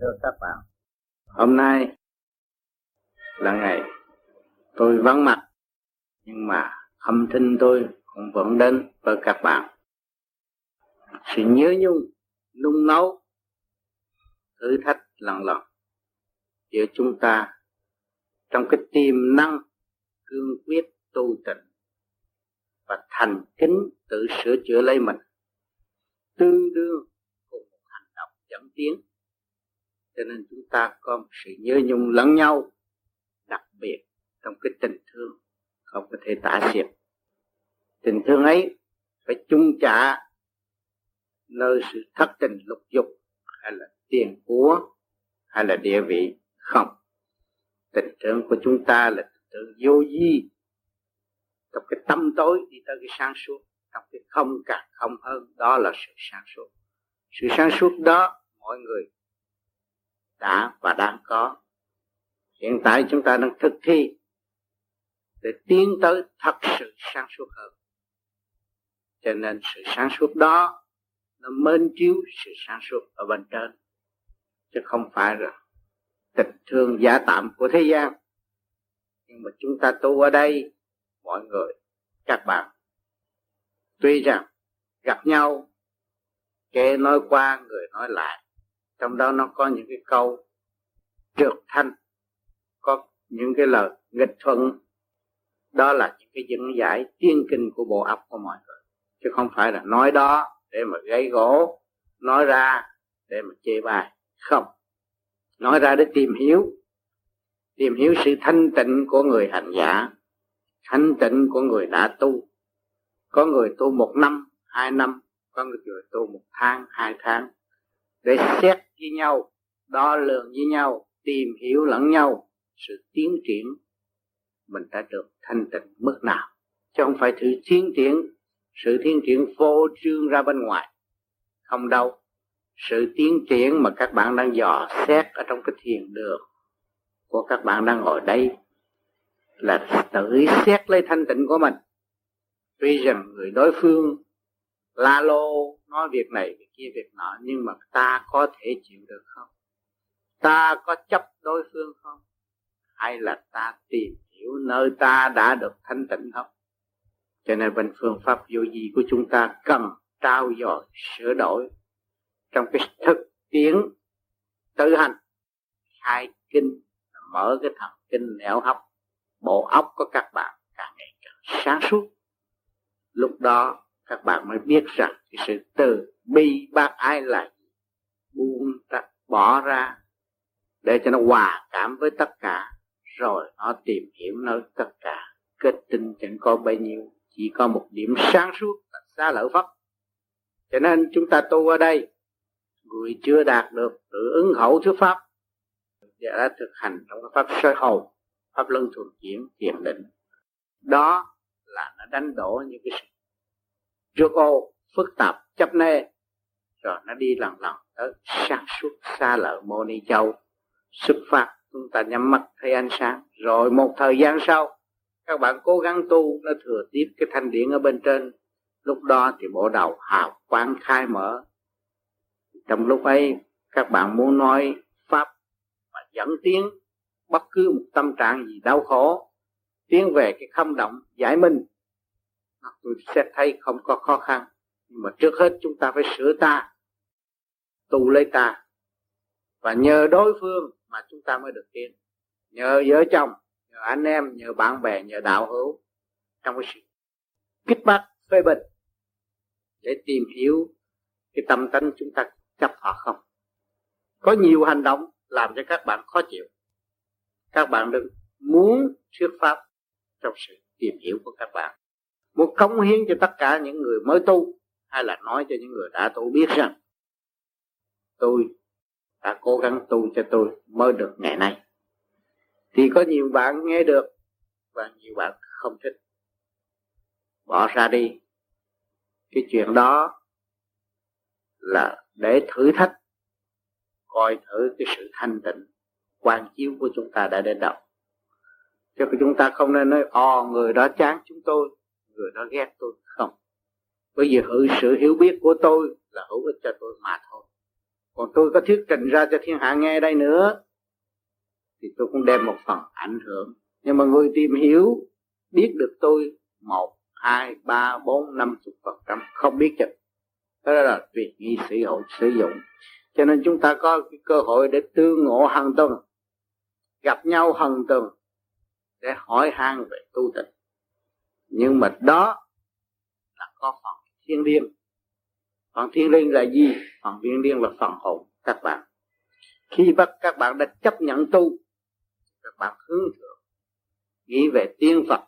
thưa các bạn, hôm nay là ngày tôi vắng mặt, nhưng mà âm thanh tôi cũng vẫn đến với các bạn. Sự nhớ nhung, nung nấu, thử thách lần lần giữa chúng ta trong cái tiềm năng cương quyết tu tịnh và thành kính tự sửa chữa lấy mình. Tương đương cùng một hành động dẫn tiến cho nên chúng ta có một sự nhớ nhung lẫn nhau, đặc biệt trong cái tình thương không có thể tả xiết. Tình thương ấy phải chung trả nơi sự thất tình lục dục, hay là tiền của, hay là địa vị không. Tình thương của chúng ta là tình thương vô di trong cái tâm tối đi tới cái sáng suốt, trong cái không càng không hơn, đó là sự sáng suốt. Sự sáng suốt đó, mọi người đã và đang có. Hiện tại chúng ta đang thực thi để tiến tới thật sự sáng suốt hơn. Cho nên sự sáng suốt đó, nó mênh chiếu sự sáng suốt ở bên trên, chứ không phải là tình thương giả tạm của thế gian. Nhưng mà chúng ta tu ở đây, mọi người, các bạn, tuy rằng gặp nhau, kẻ nói qua, người nói lại trong đó nó có những cái câu trượt thanh, có những cái lời nghịch thuận. Đó là những cái dẫn giải tiên kinh của bộ óc của mọi người. Chứ không phải là nói đó để mà gây gỗ, nói ra để mà chê bai. Không. Nói ra để tìm hiểu. Tìm hiểu sự thanh tịnh của người hành giả. Thanh tịnh của người đã tu. Có người tu một năm, hai năm. Có người tu một tháng, hai tháng để xét với nhau, đo lường với nhau, tìm hiểu lẫn nhau, sự tiến triển mình đã được thanh tịnh mức nào. Chứ không phải thử tiến triển, sự tiến triển vô trương ra bên ngoài. Không đâu. Sự tiến triển mà các bạn đang dò xét ở trong cái thiền đường của các bạn đang ngồi đây là tự xét lấy thanh tịnh của mình. Tuy rằng người đối phương la lô nói việc này, việc kia, việc nọ, nhưng mà ta có thể chịu được không? Ta có chấp đối phương không? Hay là ta tìm hiểu nơi ta đã được thanh tịnh không? Cho nên bên phương pháp vô gì của chúng ta cần trao dồi, sửa đổi trong cái thực tiễn tự hành. Khai kinh, mở cái thần kinh nẻo hấp bộ óc của các bạn càng ngày càng sáng suốt. Lúc đó các bạn mới biết rằng cái sự từ bi bác ái là buông bỏ ra để cho nó hòa cảm với tất cả. Rồi nó tìm hiểu nơi tất cả. Kết tinh chẳng có bấy nhiêu, chỉ có một điểm sáng suốt xa lỡ pháp cho nên chúng ta tu ở đây, người chưa đạt được tự ứng hậu thuyết pháp, và đã thực hành trong cái pháp sơ hầu pháp luân thường chuyển thiền định. Đó là nó đánh đổ những cái sự trước ô, phức tạp, chấp nê. Rồi nó đi lần lần tới sáng suốt xa lỡ mô ni châu. Xuất phát, chúng ta nhắm mắt thấy ánh sáng. Rồi một thời gian sau, các bạn cố gắng tu, nó thừa tiếp cái thanh điển ở bên trên. Lúc đó thì bộ đầu hào quang khai mở. Trong lúc ấy, các bạn muốn nói pháp và dẫn tiến bất cứ một tâm trạng gì đau khổ, tiến về cái không động giải minh tôi sẽ thấy không có khó khăn. Nhưng mà trước hết chúng ta phải sửa ta tu lấy ta. Và nhờ đối phương mà chúng ta mới được tiến. Nhờ vợ chồng, nhờ anh em, nhờ bạn bè, nhờ đạo hữu. Trong cái sự kích bắt phê bình, để tìm hiểu cái tâm tánh chúng ta chấp họ không. Có nhiều hành động làm cho các bạn khó chịu. Các bạn đừng muốn thuyết pháp trong sự tìm hiểu của các bạn muốn cống hiến cho tất cả những người mới tu, hay là nói cho những người đã tu biết rằng, tôi đã cố gắng tu cho tôi mới được ngày nay. Thì có nhiều bạn nghe được và nhiều bạn không thích. Bỏ ra đi. Cái chuyện đó là để thử thách, coi thử cái sự thanh tịnh quan chiếu của chúng ta đã đến đâu. Chứ chúng ta không nên nói ồ người đó chán chúng tôi người đó ghét tôi không? Bởi vì hữu sự hiểu biết của tôi là hữu ích cho tôi mà thôi. Còn tôi có thuyết trình ra cho thiên hạ nghe đây nữa, thì tôi cũng đem một phần ảnh hưởng. Nhưng mà người tìm hiểu, biết được tôi một, hai, ba, bốn, năm chục phần trăm, không biết chừng. Đó là việc nghi sĩ hội sử dụng. Cho nên chúng ta có cái cơ hội để tương ngộ hàng tuần, gặp nhau hàng tuần, để hỏi han về tu tịnh nhưng mà đó là có phần thiên liêng. Phần thiên liêng là gì? Phần thiên liêng là phần hồn các bạn. Khi bắt các bạn đã chấp nhận tu, các bạn hướng thượng, nghĩ về tiên phật,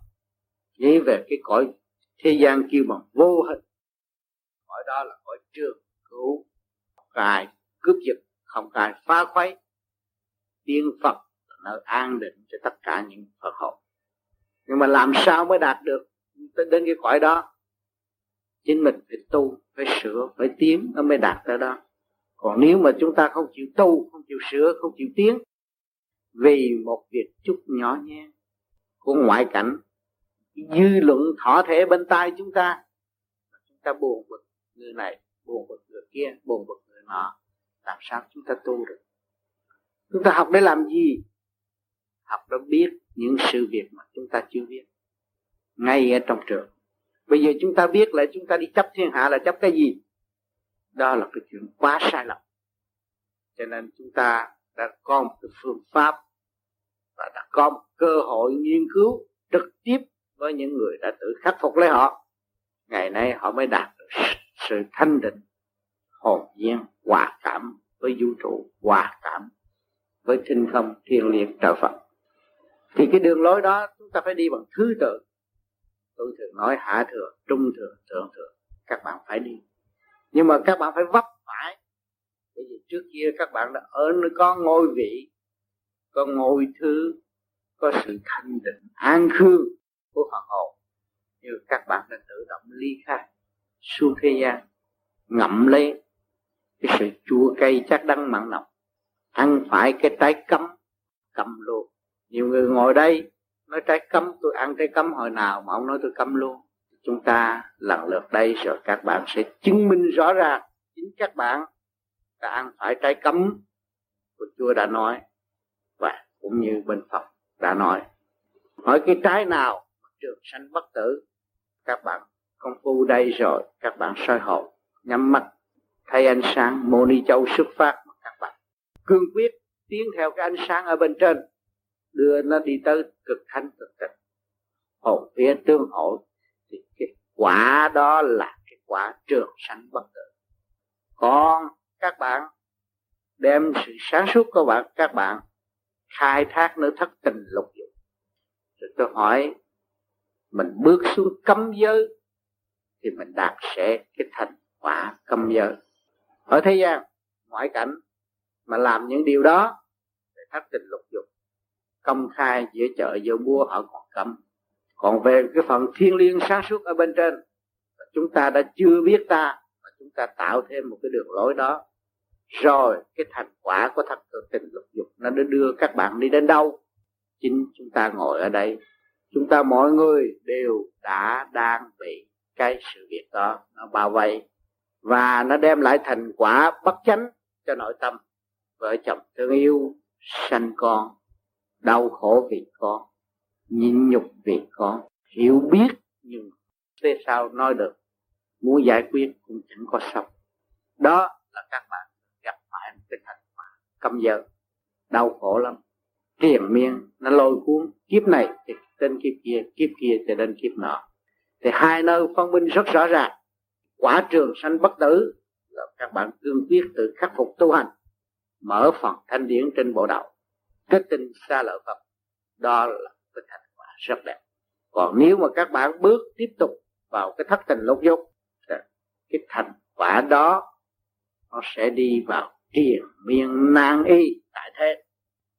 nghĩ về cái cõi thế gian kêu bằng vô hình. Cõi đó là cõi trường cứu cài cướp giật, không cài phá khuấy. Tiên phật là nơi an định cho tất cả những phật hồn. Nhưng mà làm sao mới đạt được? Đến cái cõi đó. Chính mình phải tu, phải sửa, phải tiến, nó mới đạt tới đó. Còn nếu mà chúng ta không chịu tu, không chịu sửa, không chịu tiến, vì một việc chút nhỏ nhẹ của ngoại cảnh, dư luận thọ thể bên tai chúng ta chúng ta buồn bực người này, buồn bực người kia, buồn bực người nọ, làm sao chúng ta tu được? Chúng ta học để làm gì? Học để biết những sự việc mà chúng ta chưa biết ngay ở trong trường. Bây giờ chúng ta biết là chúng ta đi chấp thiên hạ là chấp cái gì? Đó là cái chuyện quá sai lầm. Cho nên chúng ta đã có một cái phương pháp và đã có một cơ hội nghiên cứu trực tiếp với những người đã tự khắc phục lấy họ. Ngày nay họ mới đạt được sự thanh định, hồn nhiên, hòa cảm với vũ trụ, hòa cảm với tinh không, thiên liêng trợ phật. Thì cái đường lối đó chúng ta phải đi bằng thứ tự tôi thường nói hạ thừa trung thừa thượng thừa các bạn phải đi. Nhưng mà các bạn phải vấp phải. Bởi vì trước kia các bạn đã ở nơi có ngôi vị, có ngôi thứ, có sự thanh định an khương của phật hồn như các bạn đã tự động ly khai xuống thế gian, ngậm lấy cái sự chua cay chắc đắng mặn nồng, ăn phải cái trái cấm cầm luôn. Nhiều người ngồi đây nói trái cấm, tôi ăn trái cấm hồi nào mà ông nói tôi cấm luôn. Chúng ta lần lượt đây rồi các bạn sẽ chứng minh rõ ràng. Chính các bạn đã ăn phải trái cấm của Chúa đã nói và cũng như bên Phật đã nói. Hỏi cái trái nào trường sanh bất tử, các bạn công phu đây rồi, các bạn soi hồn nhắm mắt, thấy ánh sáng, mô ni châu xuất phát các bạn cương quyết tiến theo cái ánh sáng ở bên trên đưa nó đi tới cực thanh cực tịnh. Hồn phía tương hội, thì cái quả đó là cái quả trường sanh bất tử. Còn các bạn đem sự sáng suốt của bạn, các bạn khai thác nơi thất tình lục dục. Rồi tôi hỏi, mình bước xuống cấm giới thì mình đạt sẽ cái thành quả cấm giới. Ở thế gian, ngoại cảnh mà làm những điều đó để thất tình lục dục công khai giữa chợ giữa mua họ còn cấm còn về cái phần thiên liêng sáng suốt ở bên trên, chúng ta đã chưa biết ta và chúng ta tạo thêm một cái đường lối đó. Rồi cái thành quả của thất tình lục dục nó đã đưa các bạn đi đến đâu? Chính chúng ta ngồi ở đây. Chúng ta mọi người đều đã đang bị cái sự việc đó nó bao vây. Và nó đem lại thành quả bất chánh cho nội tâm. Vợ chồng thương yêu, sanh con đau khổ vì con, nhịn nhục vì con, hiểu biết nhưng thế sao nói được, muốn giải quyết cũng chẳng có xong. Đó là các bạn gặp phải một cái thành quả cầm giờ đau khổ lắm. Triền miên, nó lôi cuốn kiếp này thì đến kiếp kia kiếp kia thì đến kiếp nọ. Thì hai nơi phân minh rất rõ ràng. Quả trường sanh bất tử là các bạn cương quyết tự khắc phục tu hành, mở phần thanh điển trên bộ đầu kết tinh xa lợi Phật, đó là cái thành quả rất đẹp. Còn nếu mà các bạn bước tiếp tục vào cái thất tình lục dục cái thành quả đó, nó sẽ đi vào triền miên nan y tại thế.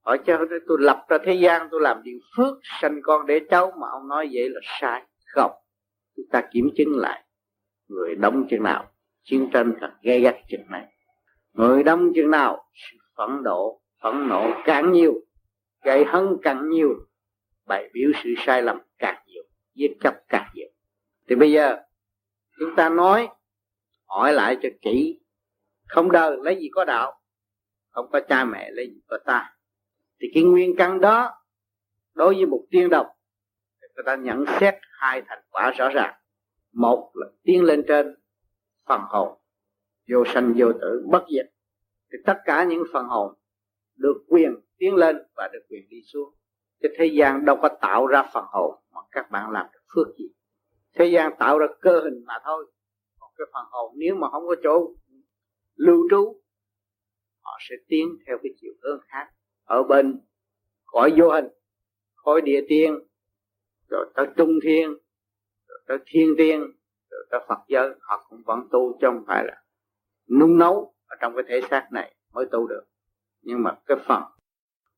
Hỏi cho tôi lập ra thế gian, tôi làm điều phước sanh con để cháu, mà ông nói vậy là sai. Không, chúng ta kiểm chứng lại người đông chừng nào, chiến tranh càng gây gắt chừng này. Người đông chừng nào, sự phẫn nộ phẫn nộ càng nhiều gây hấn càng nhiều bày biểu sự sai lầm càng nhiều, giết chấp càng nhiều. Thì bây giờ, chúng ta nói, hỏi lại cho kỹ, không đời lấy gì có đạo, không có cha mẹ lấy gì có ta. Thì cái nguyên căn đó, đối với một tiên đồng người ta nhận xét hai thành quả rõ ràng. Một là tiến lên trên phần hồn, vô sanh vô tử bất diệt. Thì tất cả những phần hồn được quyền tiến lên và được quyền đi xuống. Cái thế gian đâu có tạo ra phần hồn mà các bạn làm được phước gì. Thế gian tạo ra cơ hình mà thôi. Còn cái phần hồn nếu mà không có chỗ lưu trú, họ sẽ tiến theo cái chiều hướng khác. Ở bên cõi vô hình khối địa tiên, rồi tới trung thiên, rồi tới thiên tiên, rồi tới phật giới, họ cũng vẫn tu chứ không phải là nung nấu ở trong cái thể xác này mới tu được nhưng mà cái phần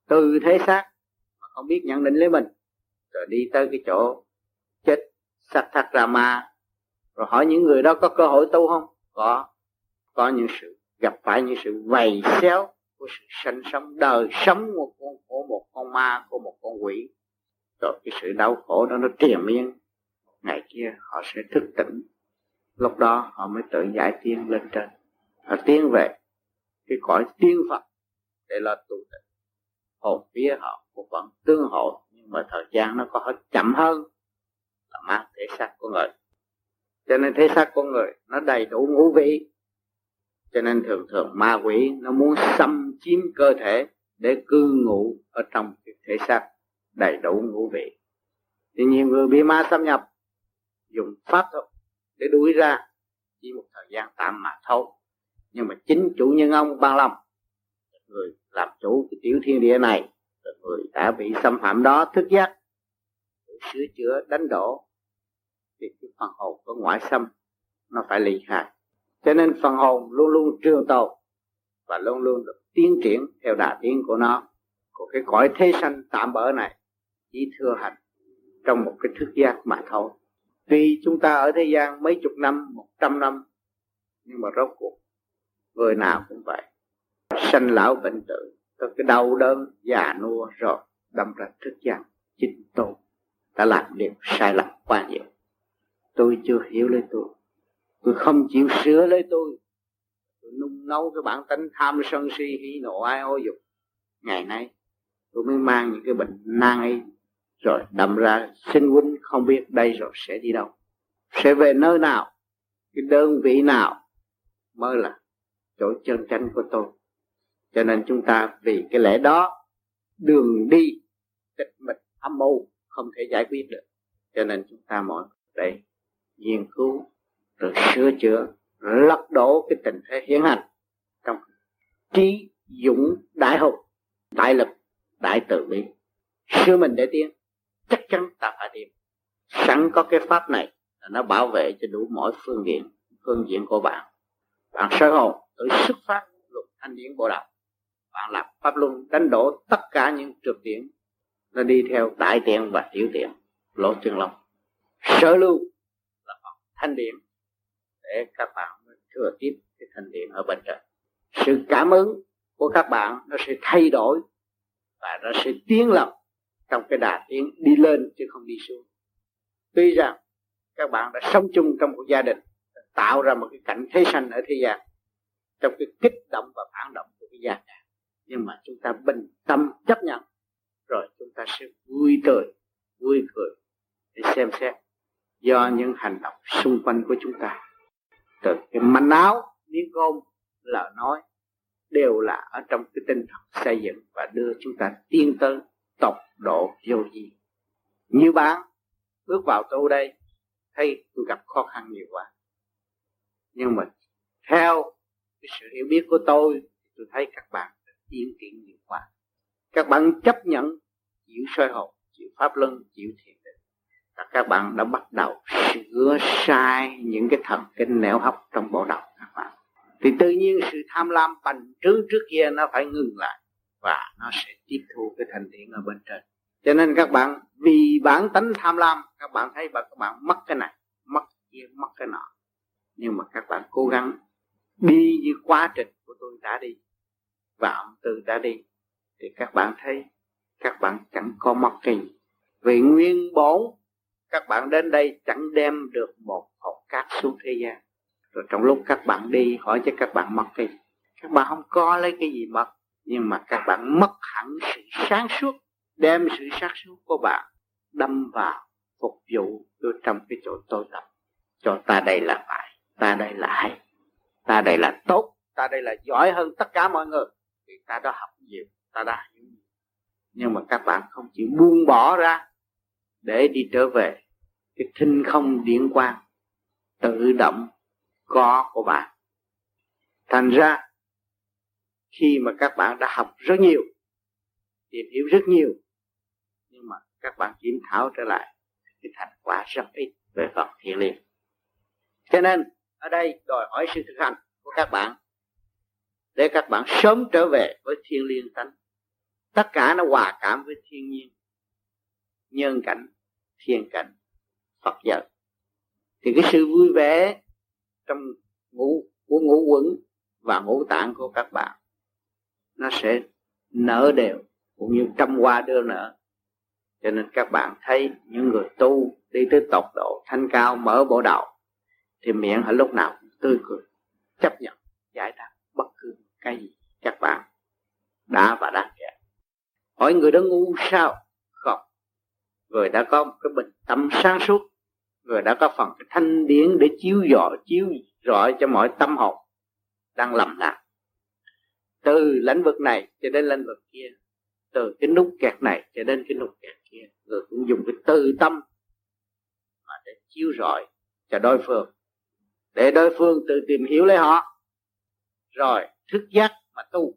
từ thế xác mà không biết nhận định lấy mình rồi đi tới cái chỗ chết sạch thắt ra ma rồi hỏi những người đó có cơ hội tu không? Có. Có những sự gặp phải những sự vầy xéo của sự sinh sống đời sống của, con, của một con ma của một con quỷ. Rồi cái sự đau khổ đó nó triền miên. Ngày kia họ sẽ thức tỉnh. Lúc đó họ mới tự giải tiên lên trên. Họ tiến về cái cõi tiên phật để lo tu tịnh. Hồn phía họ cũng vẫn tương hộ, nhưng mà thời gian nó có hơi chậm hơn là mang thể xác của người. Cho nên thể xác của người nó đầy đủ ngũ vị. Cho nên thường thường ma quỷ nó muốn xâm chiếm cơ thể để cư ngụ ở trong cái thể xác đầy đủ ngũ vị. Thì nhiều người bị ma xâm nhập, dùng pháp thuật để đuổi ra chỉ một thời gian tạm mà thôi. Nhưng mà chính chủ nhân ông ban lòng người làm chủ cái tiểu thiên địa này. Người đã bị xâm phạm đó, thức giác sửa chữa, đánh đổ. Thì cái phần hồn có ngoại xâm, nó phải lì khai. Cho nên phần hồn luôn luôn trường tồn và luôn luôn được tiến triển theo đà tiến của nó. Của cái cõi thế sanh tạm bỡ này, chỉ thừa hành trong một cái thức giác mà thôi. Tuy chúng ta ở thế gian mấy chục năm, một trăm năm, nhưng mà rốt cuộc, người nào cũng vậy sanh lão bệnh tử, có cái đau đớn, già nua rồi đâm ra thức giác chính tôi đã làm điều sai lầm quá nhiều. Tôi chưa hiểu lấy tôi. Tôi không chịu sửa lấy tôi. Tôi nung nấu cái bản tính tham sân si, hỉ nộ, ai ô dục. Ngày nay, tôi mới mang những cái bệnh nan y, rồi đâm ra sinh huynh không biết đây rồi sẽ đi đâu. Sẽ về nơi nào, cái đơn vị nào mới là chỗ chân chánh của tôi cho nên chúng ta vì cái lẽ đó, đường đi, tịch mịch, âm mưu không thể giải quyết được. Cho nên chúng ta mọi đây nghiên cứu, rồi sửa chữa lật đổ cái tình thế hiện hành trong trí dũng đại hùng, đại lực, đại từ bi. Sửa mình để tiến chắc chắn ta phải tiến sẵn có cái pháp này là nó bảo vệ cho đủ mọi phương diện phương diện của bạn. Bạn sơ hồn, tự xuất phát luật thanh điển bộ đạo bạn lập pháp luân, đánh đổ tất cả những trượt điển nó đi theo đại tiện và tiểu tiện, lỗ chân lông sở lưu là thanh điểm để các bạn thừa tiếp cái thanh điểm ở bên trên sự cảm ứng của các bạn nó sẽ thay đổi và nó sẽ tiến lập trong cái đà tiến đi lên chứ không đi xuống. Tuy rằng các bạn đã sống chung trong một gia đình, tạo ra một cái cảnh thế sanh ở thế gian, trong cái kích động và phản động của cái gia đình nhưng mà chúng ta bình tâm chấp nhận, rồi chúng ta sẽ vui tươi, vui cười để xem xét do những hành động xung quanh của chúng ta. Từ cái manh áo, miếng gom lời nói đều là ở trong cái tinh thần xây dựng và đưa chúng ta tiến tới tộc độ vô gì như bạn, bước vào tu đây, thấy tôi gặp khó khăn nhiều quá. Nhưng mà theo cái sự hiểu biết của tôi tôi thấy các bạn tiến triển nhiều quá các bạn chấp nhận chịu soi hồn, chịu pháp luân, chịu thiền định. Là các bạn đã bắt đầu sửa sai những cái thần kinh nẻo hóc trong bộ đầu các bạn. Thì tự nhiên sự tham lam bành trướng trước kia nó phải ngừng lại và nó sẽ tiếp thu cái thành điện ở bên trên. Cho nên các bạn, vì bản tánh tham lam, các bạn thấy và các bạn mất cái này, mất cái kia, mất cái nọ. Nhưng mà các bạn cố gắng đi như quá trình của tôi đã đi và ông tư đã đi. Thì các bạn thấy, các bạn chẳng có mất gì vì nguyên bổn các bạn đến đây chẳng đem được một hột cát xuống thế gian. Rồi trong lúc các bạn đi hỏi cho các bạn mất cái gì các bạn không có lấy cái gì mất nhưng mà các bạn mất hẳn sự sáng suốt, đem sự sáng suốt của bạn đâm vào phục vụ tôi trong cái chỗ tôi tập cho ta đây là phải, ta đây là hay, ta đây là tốt, ta đây là giỏi hơn tất cả mọi người ta đã học nhiều, ta đã hiểu nhiều. Nhưng mà các bạn không chịu buông bỏ ra để đi trở về. Cái thinh không điển quang tự động có của bạn. Thành ra, khi mà các bạn đã học rất nhiều, tìm hiểu rất nhiều, nhưng mà các bạn kiểm thảo trở lại, cái thành quả rất ít về phần thiện liền. cho nên, ở đây đòi hỏi sự thực hành của các bạn để các bạn sớm trở về với thiên liên tánh. Tất cả nó hòa cảm với thiên nhiên, nhân cảnh, thiên cảnh, phật giới thì cái sự vui vẻ trong ngũ, của ngũ quẩn và ngũ tạng của các bạn, nó sẽ nở đều cũng như trăm hoa đưa nở. Cho nên các bạn thấy những người tu đi tới tột độ thanh cao mở bộ đầu thì miệng họ lúc nào cũng tươi cười, chấp nhận, giải đáp cái gì? Các bạn đã và đang kẹt hỏi người đó ngu sao? Không. Người đã có một cái bình tâm sáng suốt. Người đã có phần cái thanh điển để chiếu rọi chiếu rọi cho mọi tâm hồn đang lầm lạc. Từ lĩnh vực này cho đến lĩnh vực kia, từ cái nút kẹt này cho đến cái nút kẹt kia, người cũng dùng cái từ tâm mà để chiếu rọi cho đối phương. Để đối phương tự tìm hiểu lấy họ. Rồi thức giác mà tu.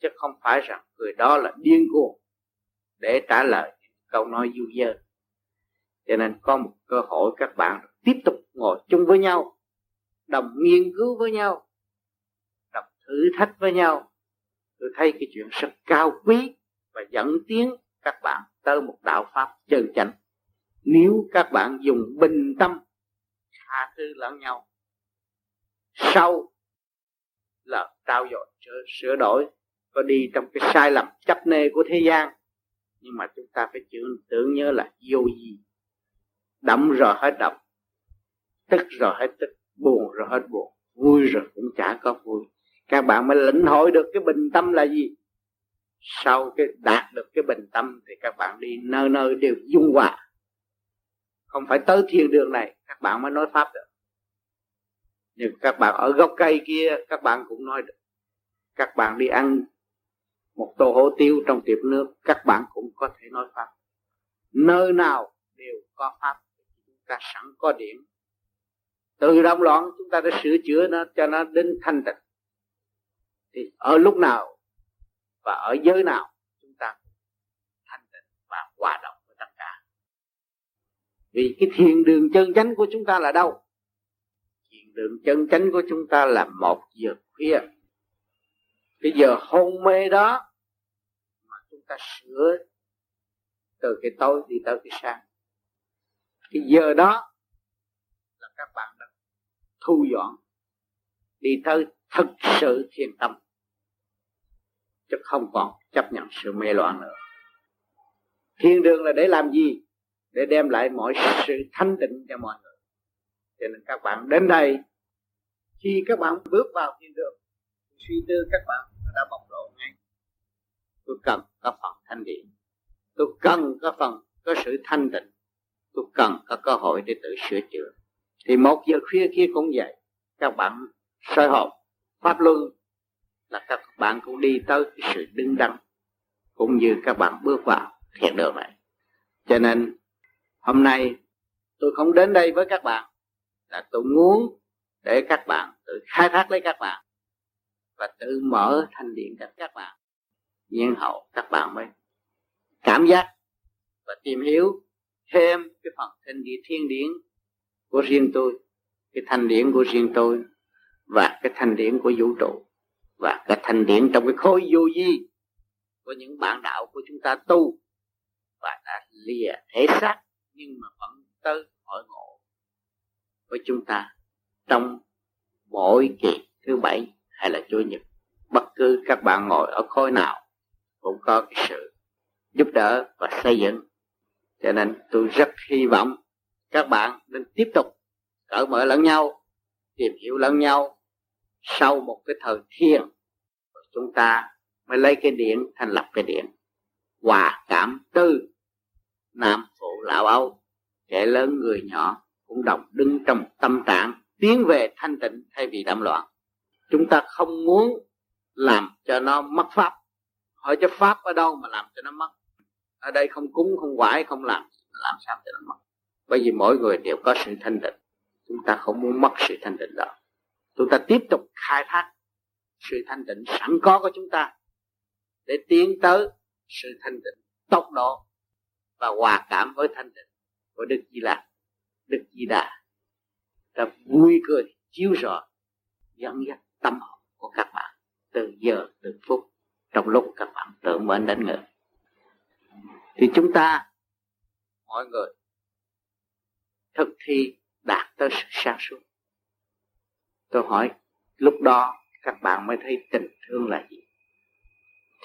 Chứ không phải rằng người đó là điên cuồng để trả lời câu nói du dơ. Cho nên có một cơ hội các bạn tiếp tục ngồi chung với nhau, đồng nghiên cứu với nhau đồng thử thách với nhau. Tôi thấy cái chuyện rất cao quý và dẫn tiến các bạn tới một đạo pháp chân chánh. Nếu các bạn dùng bình tâm tha thứ lẫn nhau, sau là trao dồi, sửa đổi, có đi trong cái sai lầm chấp nê của thế gian. Nhưng mà chúng ta phải chịu tưởng nhớ là vô gì đậm rồi hết đậm tức rồi hết tức, buồn rồi hết buồn, vui rồi cũng chả có vui. Các bạn mới lĩnh hội được cái bình tâm là gì? Sau cái đạt được cái bình tâm thì các bạn đi nơi nơi đều dung hòa. Không phải tới thiên đường này, các bạn mới nói pháp được nhưng các bạn ở gốc cây kia, các bạn cũng nói được. Các bạn đi ăn một tô hổ tiêu trong tiệm nước, các bạn cũng có thể nói pháp. Nơi nào đều có pháp, chúng ta sẵn có điểm. Từ động loạn, chúng ta đã sửa chữa nó cho nó đến thanh tịnh. Thì ở lúc nào và ở giới nào, chúng ta thanh tịnh và hòa đồng với tất cả. Vì cái thiền đường chân chánh của chúng ta là đâu? Lượng đường chân chánh của chúng ta là một giờ khuya. Cái giờ hôn mê đó mà chúng ta sửa từ cái tối đi tới cái sáng. Cái giờ đó là các bạn đã thu dọn, đi tới thực sự thiền tâm, chứ không còn chấp nhận sự mê loạn nữa. Thiên đường là để làm gì? Để đem lại mọi sự thanh tịnh cho mọi người cho nên các bạn đến đây, khi các bạn bước vào thiên đường, suy tư các bạn đã bộc lộ ngay. Tôi cần có phần thanh điển. Tôi cần có phần có sự thanh tịnh. Tôi cần có cơ hội để tự sửa chữa. Thì một giờ khuya kia cũng vậy. Các bạn soi hồn pháp luân là các bạn cũng đi tới cái sự đứng đắn, cũng như các bạn bước vào thiện đường này. Cho nên, hôm nay tôi không đến đây với các bạn là tôi muốn để các bạn tự khai thác lấy các bạn và tự mở thanh điện cho các bạn. Nhiên hậu các bạn mới cảm giác và tìm hiểu thêm cái phần thanh điện thiên điển của riêng tôi, cái thanh điển của riêng tôi và cái thanh điển của vũ trụ và cái thanh điển trong cái khối vô vi của những bạn đạo của chúng ta tu và đã lìa thể xác nhưng mà vẫn tới hội ngộ với chúng ta trong mỗi kỳ thứ bảy hay là chủ nhật. Bất cứ các bạn ngồi ở khối nào cũng có cái sự giúp đỡ và xây dựng. Cho nên tôi rất hy vọng các bạn nên tiếp tục cởi mở lẫn nhau, tìm hiểu lẫn nhau sau một cái thời thiền chúng ta mới lấy cái điện thành lập cái điện hòa cảm tư, nam phụ lão âu trẻ lớn, người nhỏ cũng đồng đứng trong tâm trạng tiến về thanh tịnh thay vì đảm loạn. Chúng ta không muốn làm cho nó mất pháp. Hỏi cho pháp ở đâu mà làm cho nó mất? Ở đây không cúng không quải không làm làm sao cho nó mất? Bởi vì mỗi người đều có sự thanh tịnh. Chúng ta không muốn mất sự thanh tịnh đó. Chúng ta tiếp tục khai thác sự thanh tịnh sẵn có của chúng ta để tiến tới sự thanh tịnh tốc độ và hòa cảm với thanh tịnh của Đức Di Lặc, Đức Di Đà. Ta vui cười, chiếu rọi dẫn dắt tâm hồn của các bạn từ giờ từ phút, trong lúc các bạn tưởng mến đến người thì chúng ta, mọi người, thực thi đạt tới sự sáng suốt. Tôi hỏi, lúc đó các bạn mới thấy tình thương là gì?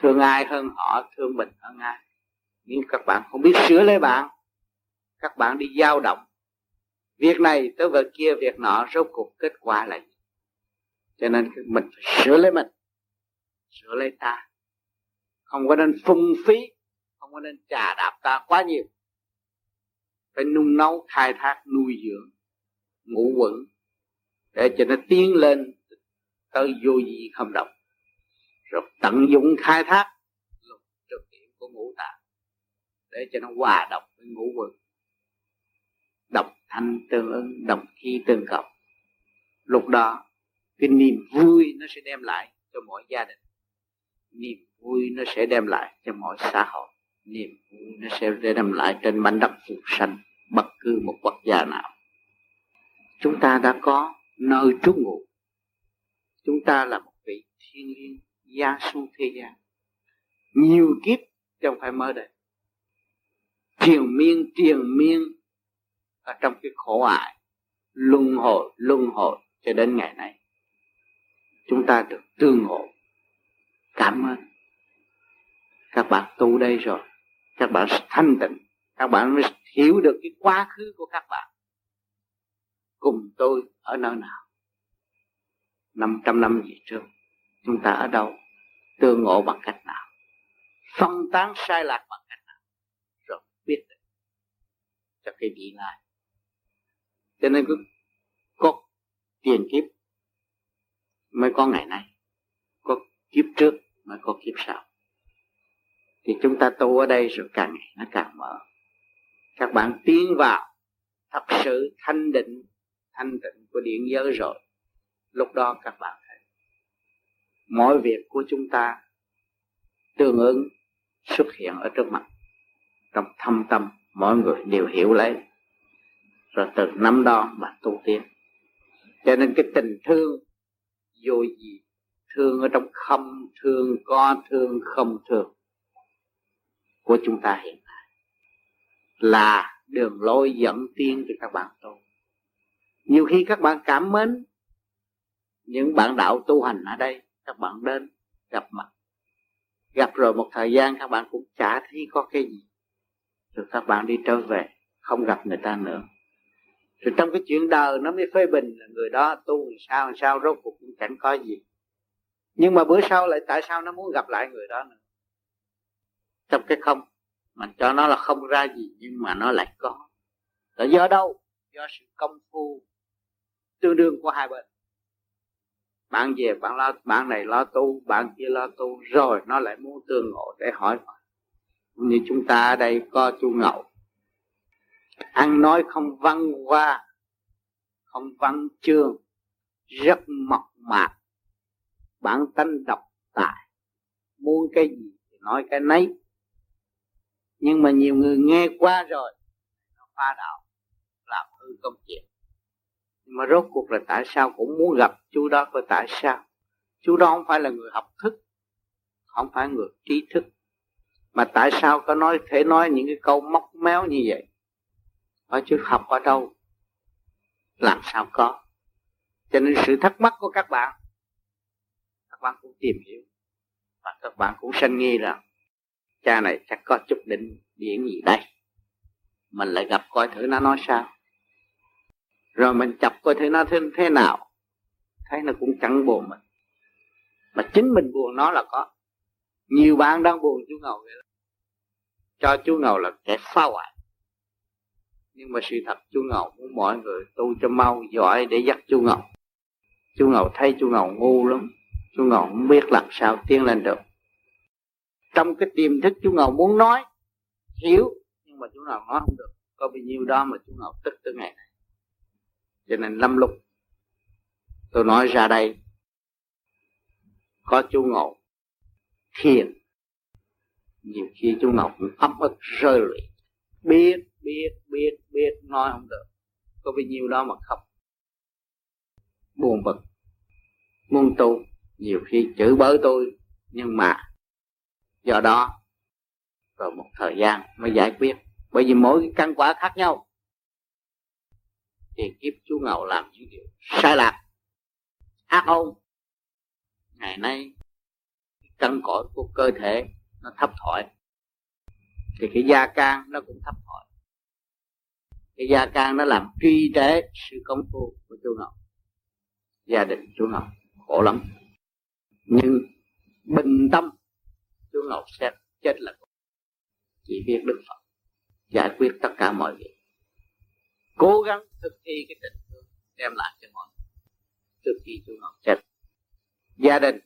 Thương ai hơn họ, thương mình hơn ai? Nhưng các bạn không biết sửa lấy bạn. Các bạn đi dao động việc này tới vợ kia, việc nọ, rốt cuộc kết quả là gì? Cho nên mình phải sửa lấy mình, sửa lấy ta. Không có nên phung phí, không có nên trà đạp ta quá nhiều. Phải nung nấu, khai thác, nuôi dưỡng ngũ quẩn, để cho nó tiến lên tới vô gì không động. Rồi tận dụng khai thác, lục trực điểm của ngũ tạng, để cho nó hòa đồng với ngũ quẩn thanh tương ứng đồng khi tương cộng. Lúc đó, cái niềm vui nó sẽ đem lại cho mỗi gia đình. Niềm vui nó sẽ đem lại cho mọi xã hội. Niềm vui nó sẽ đem lại trên mảnh đất phù sanh bất cứ một quốc gia nào. Chúng ta đã có nơi trú ngụ. Chúng ta là một vị thiên liêng, gia su thế gian. Nhiều kiếp chứ không phải mới đây triền miên triền miên ở trong cái khổ ải luân hồi luân hồi cho đến ngày này chúng ta được tương ngộ cảm ơn. Các bạn tu đây rồi, các bạn thanh tịnh, các bạn mới hiểu được cái quá khứ của các bạn. Cùng tôi ở nơi nào? năm trăm năm về trước, chúng ta ở đâu? Tương ngộ bằng cách nào? Phân tán sai lạc bằng cách nào? Rồi biết được. Cho cái vị lai cho nên cứ có tiền kiếp mới có ngày nay, có kiếp trước mới có kiếp sau. Thì chúng ta tu ở đây rồi càng ngày nó càng mở. Các bạn tiến vào thật sự thanh định, thanh tịnh của điện giới rồi, lúc đó các bạn thấy mọi việc của chúng ta tương ứng xuất hiện ở trước mặt. Trong thâm tâm, mọi người đều hiểu lấy rồi từ năm đó mà tu tiến. Cho nên cái tình thương, vô gì? Thương ở trong không, thương có, thương không thương của chúng ta hiện tại là đường lối dẫn tiên cho các bạn tu. Nhiều khi các bạn cảm mến những bạn đạo tu hành ở đây, các bạn đến gặp mặt. Gặp rồi một thời gian các bạn cũng chả thấy có cái gì. Rồi các bạn đi trở về, không gặp người ta nữa rồi trong cái chuyện đời nó mới phê bình là người đó tu sao sao, rốt cuộc cũng chẳng có gì. Nhưng mà bữa sau lại tại sao nó muốn gặp lại người đó nữa? Trong cái không, mà cho nó là không ra gì, nhưng mà nó lại có. Là do đâu? Do sự công phu tương đương của hai bên. Bạn về, bạn lo, bạn này lo tu, bạn kia lo tu, rồi nó lại muốn tương ngộ để hỏi. Như chúng ta ở đây có chu ngậu ăn nói không văn hoa, không văn chương, rất mộc mạc. Bản tánh độc tài, muốn cái gì thì nói cái nấy. Nhưng mà nhiều người nghe qua rồi, nó pha đạo, làm hư công chuyện. Nhưng mà rốt cuộc là tại sao cũng muốn gặp chú đó, có tại sao? Chú đó không phải là người học thức, không phải người trí thức. Mà tại sao có nói, thể nói những cái câu móc méo như vậy? Ở trước học ở đâu. Làm sao có? Cho nên sự thắc mắc của các bạn các bạn cũng tìm hiểu. Và các bạn cũng sanh nghi rằng cha này chắc có chút định điển gì đây. Mình lại gặp coi thử nó nói sao. Rồi mình chập coi thử nó thế, thế nào. Thấy nó cũng chẳng buồn mình. Mà chính mình buồn nó là có. Nhiều bạn đang buồn chú ngầu vậy đó. cho chú ngầu là kẻ phá hoại nhưng mà sự thật chú ngầu muốn mọi người tu cho mau giỏi để dắt chú ngầu. Chú ngầu thấy chú ngầu ngu lắm. Chú ngầu không biết làm sao tiến lên được. Trong cái tiềm thức chú ngầu muốn nói, hiểu, nhưng mà chú ngầu nói không được. Có bao nhiêu đó mà chú ngầu tức tới ngày này. Cho nên lâm lục, tôi nói ra đây, có chú ngầu thiền nhiều khi chú ngầu cũng ấm ức rơi lụy. Biết biết biết biết, nói không được. Có bao nhiêu đó mà khóc. Buồn bực. Muốn tu, nhiều khi chữ bới tôi, nhưng mà do đó rồi một thời gian mới giải quyết. Bởi vì mỗi cái căn quả khác nhau. Thì kiếp chú ngầu làm những điều sai lạc, ác ôn. Ngày nay căn cõi của cơ thể nó thấp thỏi. Thì cái da can nó cũng thấp cái gia can nó làm truy trễ sự công phu của chú ngọc. Gia đình chú ngọc khổ lắm. Nhưng bình tâm chú ngọc sẽ chết là chỉ biết đức phật giải quyết tất cả mọi việc. Cố gắng thực thi cái tình thương đem lại cho mọi người. Trước khi chú ngọc chết, gia đình,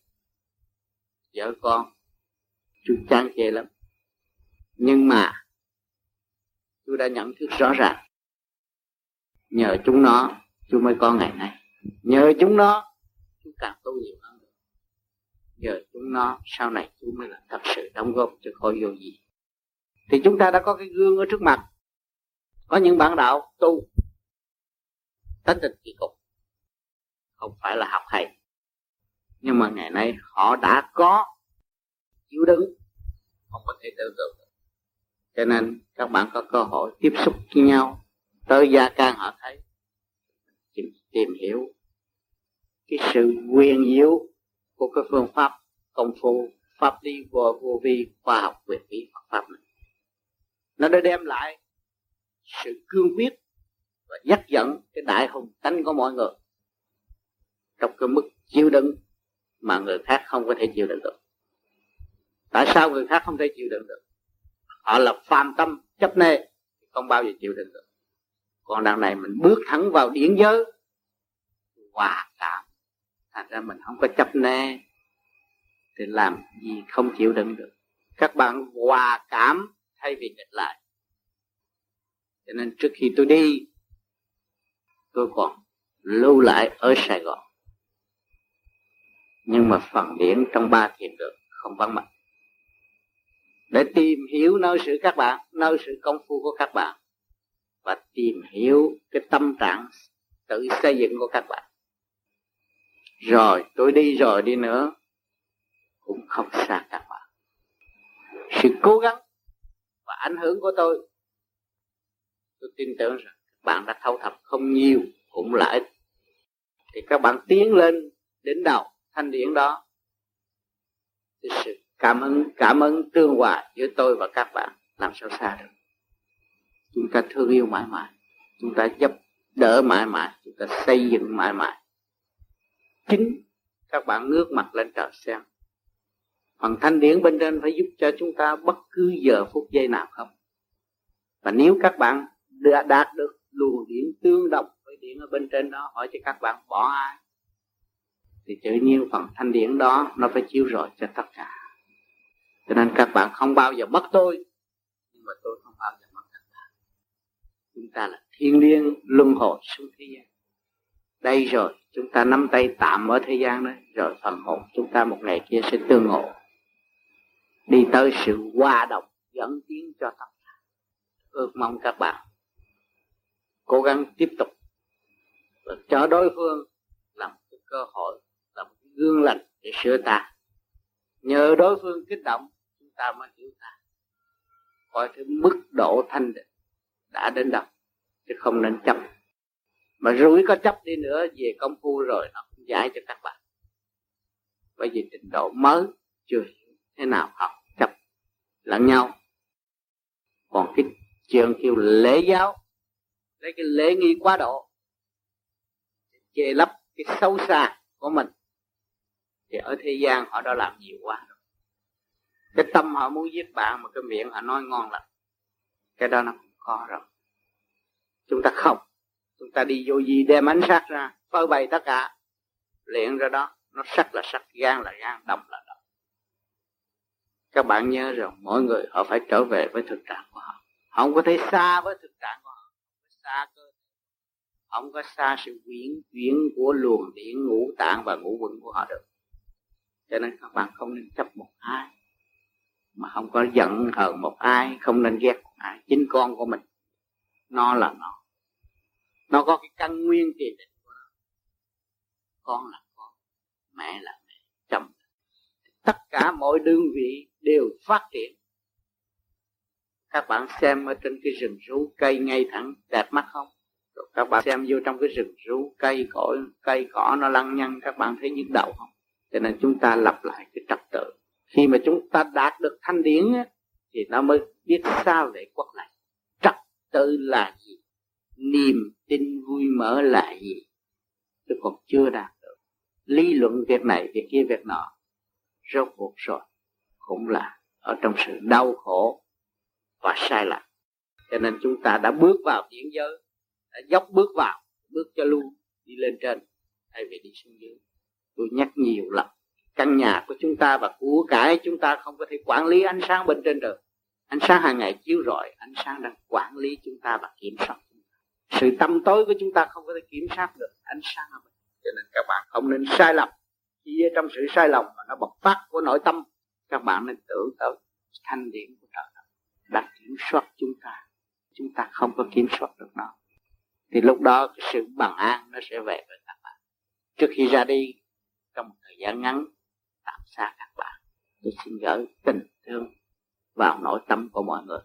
vợ con, chú chán chê lắm. Nhưng mà, chú đã nhận thức rõ ràng nhờ chúng nó chú mới có ngày nay. Nhờ chúng nó chú càng tu nhiều hơn nữa nhờ chúng nó, sau này chú mới là thật sự đóng góp cho khối vô gì thì chúng ta đã có cái gương ở trước mặt. Có những bạn đạo tu, tánh tình kỳ cục. Không phải là học hay. Nhưng mà ngày nay họ đã có chịu đựng không có thể tưởng tượng cho nên các bạn có cơ hội tiếp xúc với nhau tới gia can họ thấy tìm, tìm hiểu cái sự quyền diệu của cái phương pháp công phu pháp lý vô, vô vi khoa học quyền lý Phật pháp này. Nó đã đem lại sự cương quyết và dắt dẫn cái đại hùng tánh của mọi người trong cái mức chịu đựng mà người khác không có thể chịu đựng được. Tại sao người khác không thể chịu đựng được? Họ là phàm tâm chấp nê không bao giờ chịu đựng được còn đằng này mình bước thẳng vào điển giới. Hòa cảm. Thành ra mình không có chấp nê. Thì làm gì không chịu đựng được. Các bạn hòa cảm thay vì nghịch lại. Cho nên trước khi tôi đi, tôi còn lưu lại ở Sài Gòn. Nhưng mà phần điển trong ba thiền được không vắng mặt. Để tìm hiểu nơi sự các bạn, nơi sự công phu của các bạn và tìm hiểu cái tâm trạng tự xây dựng của các bạn. Rồi, tôi đi rồi đi nữa, cũng không xa các bạn. Sự cố gắng và ảnh hưởng của tôi tôi tin tưởng rằng các bạn đã thâu thập không nhiều, cũng lại thì các bạn tiến lên đến đầu thanh điển đó. Thì sự cảm ơn cảm ơn tương hòa giữa tôi và các bạn làm sao xa được? Chúng ta thương yêu mãi mãi. Chúng ta giúp đỡ mãi mãi. Chúng ta xây dựng mãi mãi. Chính các bạn ngước mặt lên trời xem. Phần thanh điển bên trên phải giúp cho chúng ta bất cứ giờ phút giây nào không? Và nếu các bạn đã đạt được luồng điển tương đồng với điển ở bên trên đó, hỏi cho các bạn bỏ ai, thì tự nhiên phần thanh điển đó nó phải chiếu rọi cho tất cả. Cho nên các bạn không bao giờ mất tôi, nhưng mà tôi không bao giờ mất các bạn chúng ta là thiên liêng luân hồi xuống thế gian. Đây rồi, chúng ta nắm tay tạm ở thế gian đấy rồi phần hồn chúng ta một ngày kia sẽ tương ngộ. Đi tới sự hòa đồng, dẫn tiến cho tất cả ước mong các bạn cố gắng tiếp tục và cho đối phương làm một cơ hội làm một gương lành để sửa ta. Nhờ đối phương kích động, chúng ta mới hiểu ta. Coi cái mức độ thanh định đã đến đâu chứ không nên chấp. Mà rủi có chấp đi nữa, về công phu rồi nó cũng giải cho các bạn. Bởi vì trình độ mới chưa hiểu thế nào học chấp lẫn nhau. Còn cái chuyện kêu lễ giáo, lấy cái lễ nghi quá độ che lấp cái sâu xa của mình, thì ở thế gian họ đã làm nhiều quá rồi. Cái tâm họ muốn giết bạn mà cái miệng họ nói ngon lắm, cái đó nó không có rồi. Chúng ta không. Chúng ta đi vô gì đem ánh sắc ra, phơi bày tất cả. Luyện ra đó, nó sắc là sắc, gan là gan đồng là đồng các bạn nhớ rằng mỗi người họ phải trở về với thực trạng của họ. Họ không có thể xa với thực trạng của họ. Xa cơ không có xa sự quyển chuyển của luồng điện, ngũ tạng và ngũ quẩn của họ được. Cho nên các bạn không nên chấp một ai. Mà không có giận hờn một ai, không nên ghét à, chính con của mình. Nó là nó. Nó có cái căn nguyên tiền định của nó. Con là con mẹ là mẹ chồng tất cả mọi đơn vị đều phát triển. Các bạn xem ở trên cái rừng rú cây ngay thẳng đẹp mắt không? Rồi các bạn xem vô trong cái rừng rú cây cỏ cây cỏ nó lăng nhăng các bạn thấy nhức đầu không? Cho nên chúng ta lặp lại cái trật tự. Khi mà chúng ta đạt được thanh điển thì nó mới biết sao lệ quốc này trật tự là gì, niềm tin vui mở là gì. Chứ còn chưa đạt được lý luận việc này, việc kia, việc nọ. Rốt cuộc rồi, cũng là ở trong sự đau khổ và sai lầm. Cho nên chúng ta đã bước vào biển giới, đã dốc bước vào, bước cho luôn, đi lên trên, thay vì đi xuống dưới. Tôi nhắc nhiều lắm căn nhà của chúng ta và của cải chúng ta không có thể quản lý ánh sáng bên trên được. Ánh sáng hàng ngày chiếu rọi, ánh sáng đang quản lý chúng ta và kiểm soát chúng ta. Sự tâm tối của chúng ta không có thể kiểm soát được ánh sáng ở bên cho nên các bạn không nên sai lầm. Chỉ trong sự sai lầm mà nó bộc phát của nội tâm, các bạn nên tưởng tới thanh điển của trời đã kiểm soát chúng ta. Chúng ta không có kiểm soát được nó. Thì lúc đó cái sự bằng an nó sẽ về với các bạn. Trước khi ra đi, trong một thời gian ngắn tạm xa các bạn. Tôi xin gửi tình thương vào nội tâm của mọi người.